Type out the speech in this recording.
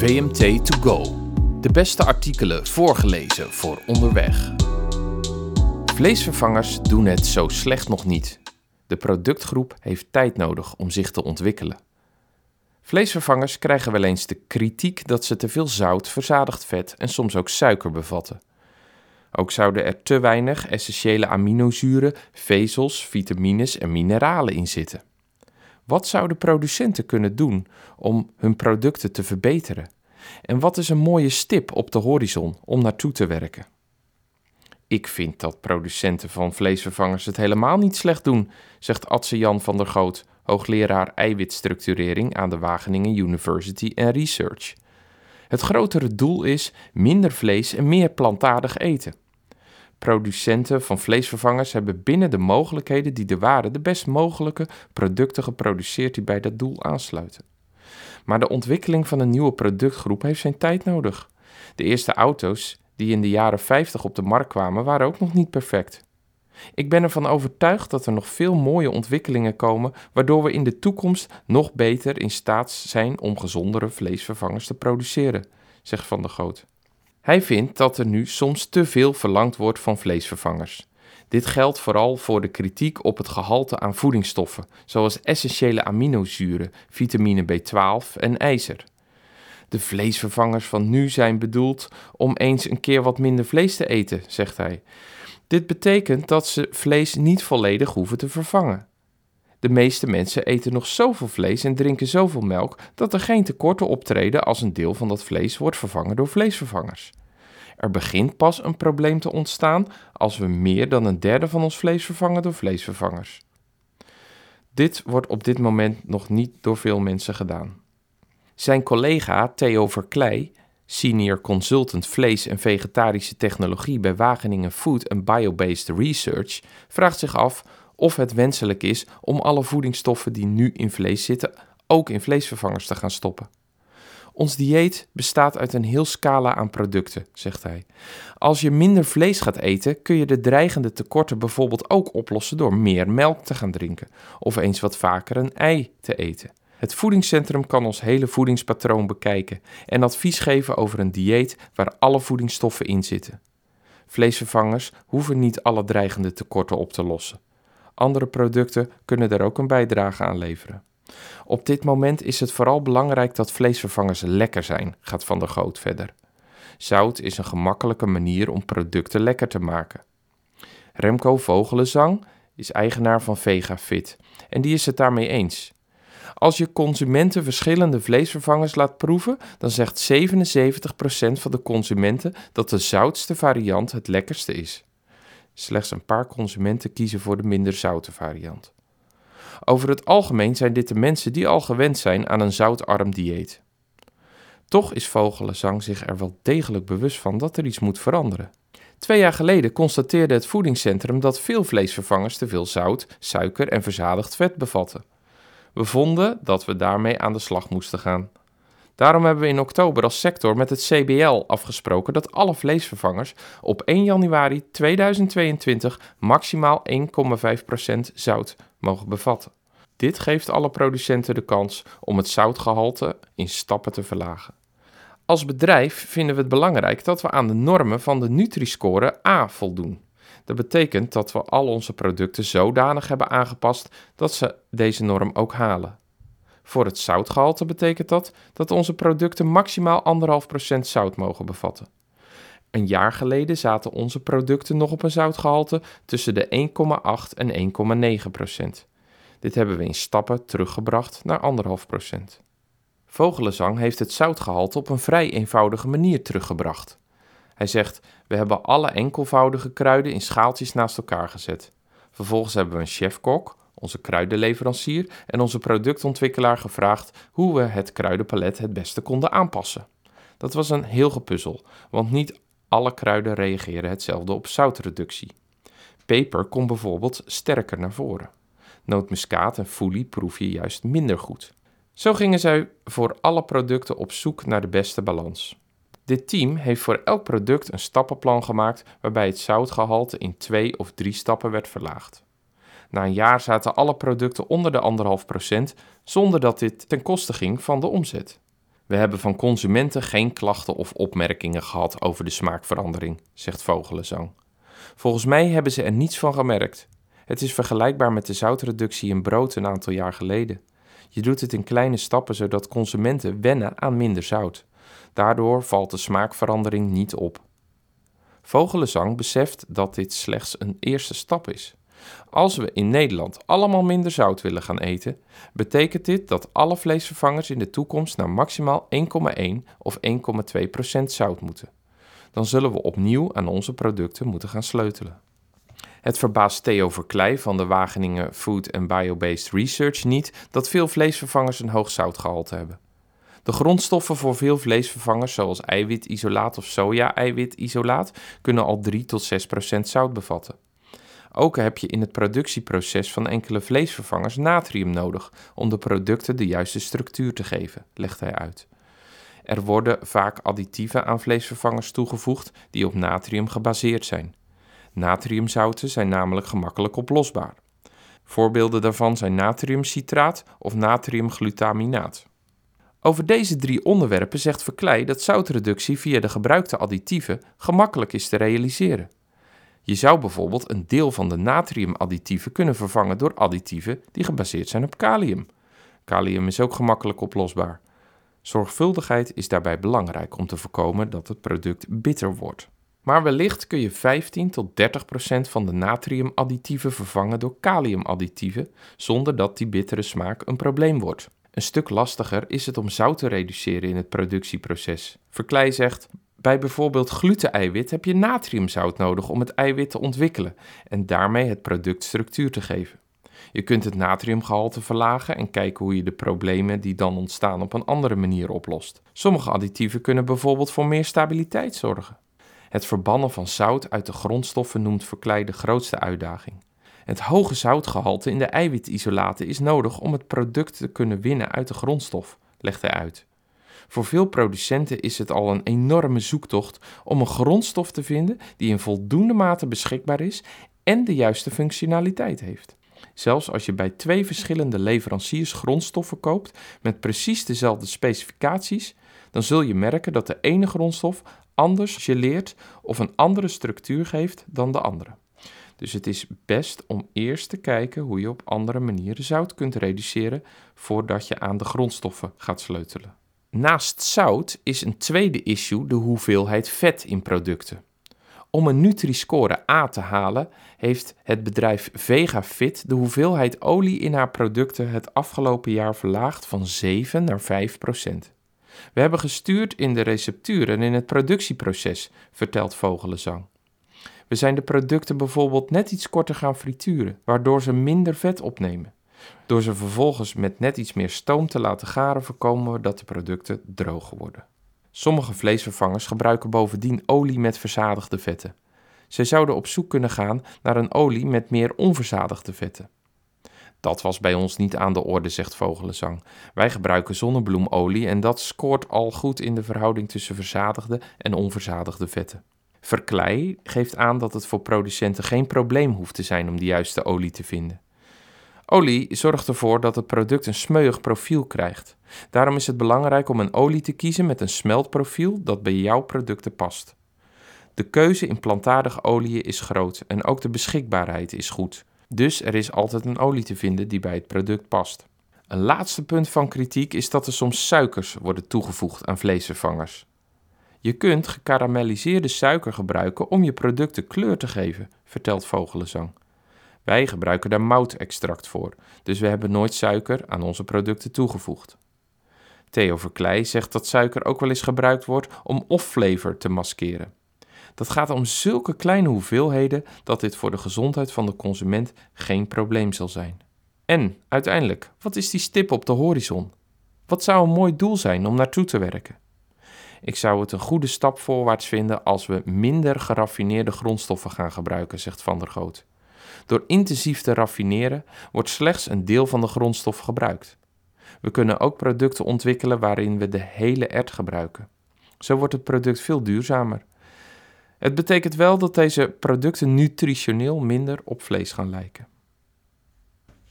VMT To Go. De beste artikelen voorgelezen voor onderweg. Vleesvervangers doen het zo slecht nog niet. De productgroep heeft tijd nodig om zich te ontwikkelen. Vleesvervangers krijgen wel eens de kritiek dat ze te veel zout, verzadigd vet en soms ook suiker bevatten. Ook zouden er te weinig essentiële aminozuren, vezels, vitamines en mineralen in zitten. Wat zouden producenten kunnen doen om hun producten te verbeteren? En wat is een mooie stip op de horizon om naartoe te werken? Ik vind dat producenten van vleesvervangers het helemaal niet slecht doen, zegt Adse Jan van der Goot, hoogleraar eiwitstructurering aan de Wageningen University and Research. Het grotere doel is minder vlees en meer plantaardig eten. Producenten van vleesvervangers hebben binnen de mogelijkheden die er waren de best mogelijke producten geproduceerd die bij dat doel aansluiten. Maar de ontwikkeling van een nieuwe productgroep heeft zijn tijd nodig. De eerste auto's die in de jaren 50 op de markt kwamen waren ook nog niet perfect. Ik ben ervan overtuigd dat er nog veel mooie ontwikkelingen komen, waardoor we in de toekomst nog beter in staat zijn om gezondere vleesvervangers te produceren, zegt Van der Goot. Hij vindt dat er nu soms te veel verlangd wordt van vleesvervangers. Dit geldt vooral voor de kritiek op het gehalte aan voedingsstoffen, zoals essentiële aminozuren, vitamine B12 en ijzer. De vleesvervangers van nu zijn bedoeld om eens een keer wat minder vlees te eten, zegt hij. Dit betekent dat ze vlees niet volledig hoeven te vervangen. De meeste mensen eten nog zoveel vlees en drinken zoveel melk dat er geen tekorten optreden als een deel van dat vlees wordt vervangen door vleesvervangers. Er begint pas een probleem te ontstaan als we meer dan een derde van ons vlees vervangen door vleesvervangers. Dit wordt op dit moment nog niet door veel mensen gedaan. Zijn collega Theo Verklei, senior consultant vlees- en vegetarische technologie bij Wageningen Food Biobased Research, vraagt zich af of het wenselijk is om alle voedingsstoffen die nu in vlees zitten ook in vleesvervangers te gaan stoppen. Ons dieet bestaat uit een heel scala aan producten, zegt hij. Als je minder vlees gaat eten, kun je de dreigende tekorten bijvoorbeeld ook oplossen door meer melk te gaan drinken of eens wat vaker een ei te eten. Het voedingscentrum kan ons hele voedingspatroon bekijken en advies geven over een dieet waar alle voedingsstoffen in zitten. Vleesvervangers hoeven niet alle dreigende tekorten op te lossen. Andere producten kunnen daar ook een bijdrage aan leveren. Op dit moment is het vooral belangrijk dat vleesvervangers lekker zijn, gaat Van der Goot verder. Zout is een gemakkelijke manier om producten lekker te maken. Remco Vogelenzang is eigenaar van VegaFit en die is het daarmee eens. Als je consumenten verschillende vleesvervangers laat proeven, dan zegt 77% van de consumenten dat de zoutste variant het lekkerste is. Slechts een paar consumenten kiezen voor de minder zoute variant. Over het algemeen zijn dit de mensen die al gewend zijn aan een zoutarm dieet. Toch is Vogelenzang zich er wel degelijk bewust van dat er iets moet veranderen. Twee jaar geleden constateerde het voedingscentrum dat veel vleesvervangers te veel zout, suiker en verzadigd vet bevatten. We vonden dat we daarmee aan de slag moesten gaan. Daarom hebben we in oktober als sector met het CBL afgesproken dat alle vleesvervangers op 1 januari 2022 maximaal 1,5% zout mogen bevatten. Dit geeft alle producenten de kans om het zoutgehalte in stappen te verlagen. Als bedrijf vinden we het belangrijk dat we aan de normen van de Nutri-score A voldoen. Dat betekent dat we al onze producten zodanig hebben aangepast dat ze deze norm ook halen. Voor het zoutgehalte betekent dat dat onze producten maximaal 1,5% zout mogen bevatten. Een jaar geleden zaten onze producten nog op een zoutgehalte tussen de 1,8 en 1,9%. Dit hebben we in stappen teruggebracht naar 1,5%. Vogelenzang heeft het zoutgehalte op een vrij eenvoudige manier teruggebracht. Hij zegt: We hebben alle enkelvoudige kruiden in schaaltjes naast elkaar gezet. Vervolgens hebben we een chefkok, onze kruidenleverancier en onze productontwikkelaar gevraagd hoe we het kruidenpalet het beste konden aanpassen. Dat was een heel gepuzzel, want niet alle kruiden reageren hetzelfde op zoutreductie. Peper komt bijvoorbeeld sterker naar voren. Nootmuskaat en foelie proef je juist minder goed. Zo gingen zij voor alle producten op zoek naar de beste balans. Dit team heeft voor elk product een stappenplan gemaakt waarbij het zoutgehalte in twee of drie stappen werd verlaagd. Na een jaar zaten alle producten onder de 1,5% zonder dat dit ten koste ging van de omzet. We hebben van consumenten geen klachten of opmerkingen gehad over de smaakverandering, zegt Vogelenzang. Volgens mij hebben ze er niets van gemerkt. Het is vergelijkbaar met de zoutreductie in brood een aantal jaar geleden. Je doet het in kleine stappen zodat consumenten wennen aan minder zout. Daardoor valt de smaakverandering niet op. Vogelenzang beseft dat dit slechts een eerste stap is. Als we in Nederland allemaal minder zout willen gaan eten, betekent dit dat alle vleesvervangers in de toekomst naar maximaal 1,1 of 1,2% zout moeten. Dan zullen we opnieuw aan onze producten moeten gaan sleutelen. Het verbaast Theo Verklei van de Wageningen Food and Biobased Research niet dat veel vleesvervangers een hoog zoutgehalte hebben. De grondstoffen voor veel vleesvervangers, zoals eiwitisolaat of soja-eiwitisolaat, kunnen al 3 tot 6 procent zout bevatten. Ook heb je in het productieproces van enkele vleesvervangers natrium nodig om de producten de juiste structuur te geven, legt hij uit. Er worden vaak additieven aan vleesvervangers toegevoegd die op natrium gebaseerd zijn. Natriumzouten zijn namelijk gemakkelijk oplosbaar. Voorbeelden daarvan zijn natriumcitraat of natriumglutaminaat. Over deze drie onderwerpen zegt Verklei dat zoutreductie via de gebruikte additieven gemakkelijk is te realiseren. Je zou bijvoorbeeld een deel van de natriumadditieven kunnen vervangen door additieven die gebaseerd zijn op kalium. Kalium is ook gemakkelijk oplosbaar. Zorgvuldigheid is daarbij belangrijk om te voorkomen dat het product bitter wordt. Maar wellicht kun je 15 tot 30 procent van de natriumadditieven vervangen door kaliumadditieven zonder dat die bittere smaak een probleem wordt. Een stuk lastiger is het om zout te reduceren in het productieproces. Verklei zegt: bij bijvoorbeeld gluten-eiwit heb je natriumzout nodig om het eiwit te ontwikkelen en daarmee het product structuur te geven. Je kunt het natriumgehalte verlagen en kijken hoe je de problemen die dan ontstaan op een andere manier oplost. Sommige additieven kunnen bijvoorbeeld voor meer stabiliteit zorgen. Het verbannen van zout uit de grondstoffen noemt Verklei de grootste uitdaging. Het hoge zoutgehalte in de eiwitisolaten is nodig om het product te kunnen winnen uit de grondstof, legt hij uit. Voor veel producenten is het al een enorme zoektocht om een grondstof te vinden die in voldoende mate beschikbaar is en de juiste functionaliteit heeft. Zelfs als je bij twee verschillende leveranciers grondstoffen koopt met precies dezelfde specificaties, dan zul je merken dat de ene grondstof anders geleert of een andere structuur geeft dan de andere. Dus het is best om eerst te kijken hoe je op andere manieren zout kunt reduceren voordat je aan de grondstoffen gaat sleutelen. Naast zout is een tweede issue de hoeveelheid vet in producten. Om een Nutri-score A te halen, heeft het bedrijf VegaFit de hoeveelheid olie in haar producten het afgelopen jaar verlaagd van 7 naar 5 procent. We hebben gestuurd in de recepturen en in het productieproces, vertelt Vogelenzang. We zijn de producten bijvoorbeeld net iets korter gaan frituren, waardoor ze minder vet opnemen. Door ze vervolgens met net iets meer stoom te laten garen, voorkomen we dat de producten droog worden. Sommige vleesvervangers gebruiken bovendien olie met verzadigde vetten. Zij zouden op zoek kunnen gaan naar een olie met meer onverzadigde vetten. Dat was bij ons niet aan de orde, zegt Vogelenzang. Wij gebruiken zonnebloemolie en dat scoort al goed in de verhouding tussen verzadigde en onverzadigde vetten. Verklei geeft aan dat het voor producenten geen probleem hoeft te zijn om de juiste olie te vinden. Olie zorgt ervoor dat het product een smeuig profiel krijgt. Daarom is het belangrijk om een olie te kiezen met een smeltprofiel dat bij jouw producten past. De keuze in plantaardige oliën is groot en ook de beschikbaarheid is goed. Dus er is altijd een olie te vinden die bij het product past. Een laatste punt van kritiek is dat er soms suikers worden toegevoegd aan vleesvervangers. Je kunt gekarameliseerde suiker gebruiken om je producten kleur te geven, vertelt Vogelenzang. Wij gebruiken daar moutextract voor, dus we hebben nooit suiker aan onze producten toegevoegd. Theo Verklei zegt dat suiker ook wel eens gebruikt wordt om off-flavor te maskeren. Dat gaat om zulke kleine hoeveelheden dat dit voor de gezondheid van de consument geen probleem zal zijn. En uiteindelijk, wat is die stip op de horizon? Wat zou een mooi doel zijn om naartoe te werken? Ik zou het een goede stap voorwaarts vinden als we minder geraffineerde grondstoffen gaan gebruiken, zegt Van der Goot. Door intensief te raffineren wordt slechts een deel van de grondstof gebruikt. We kunnen ook producten ontwikkelen waarin we de hele ert gebruiken. Zo wordt het product veel duurzamer. Het betekent wel dat deze producten nutritioneel minder op vlees gaan lijken.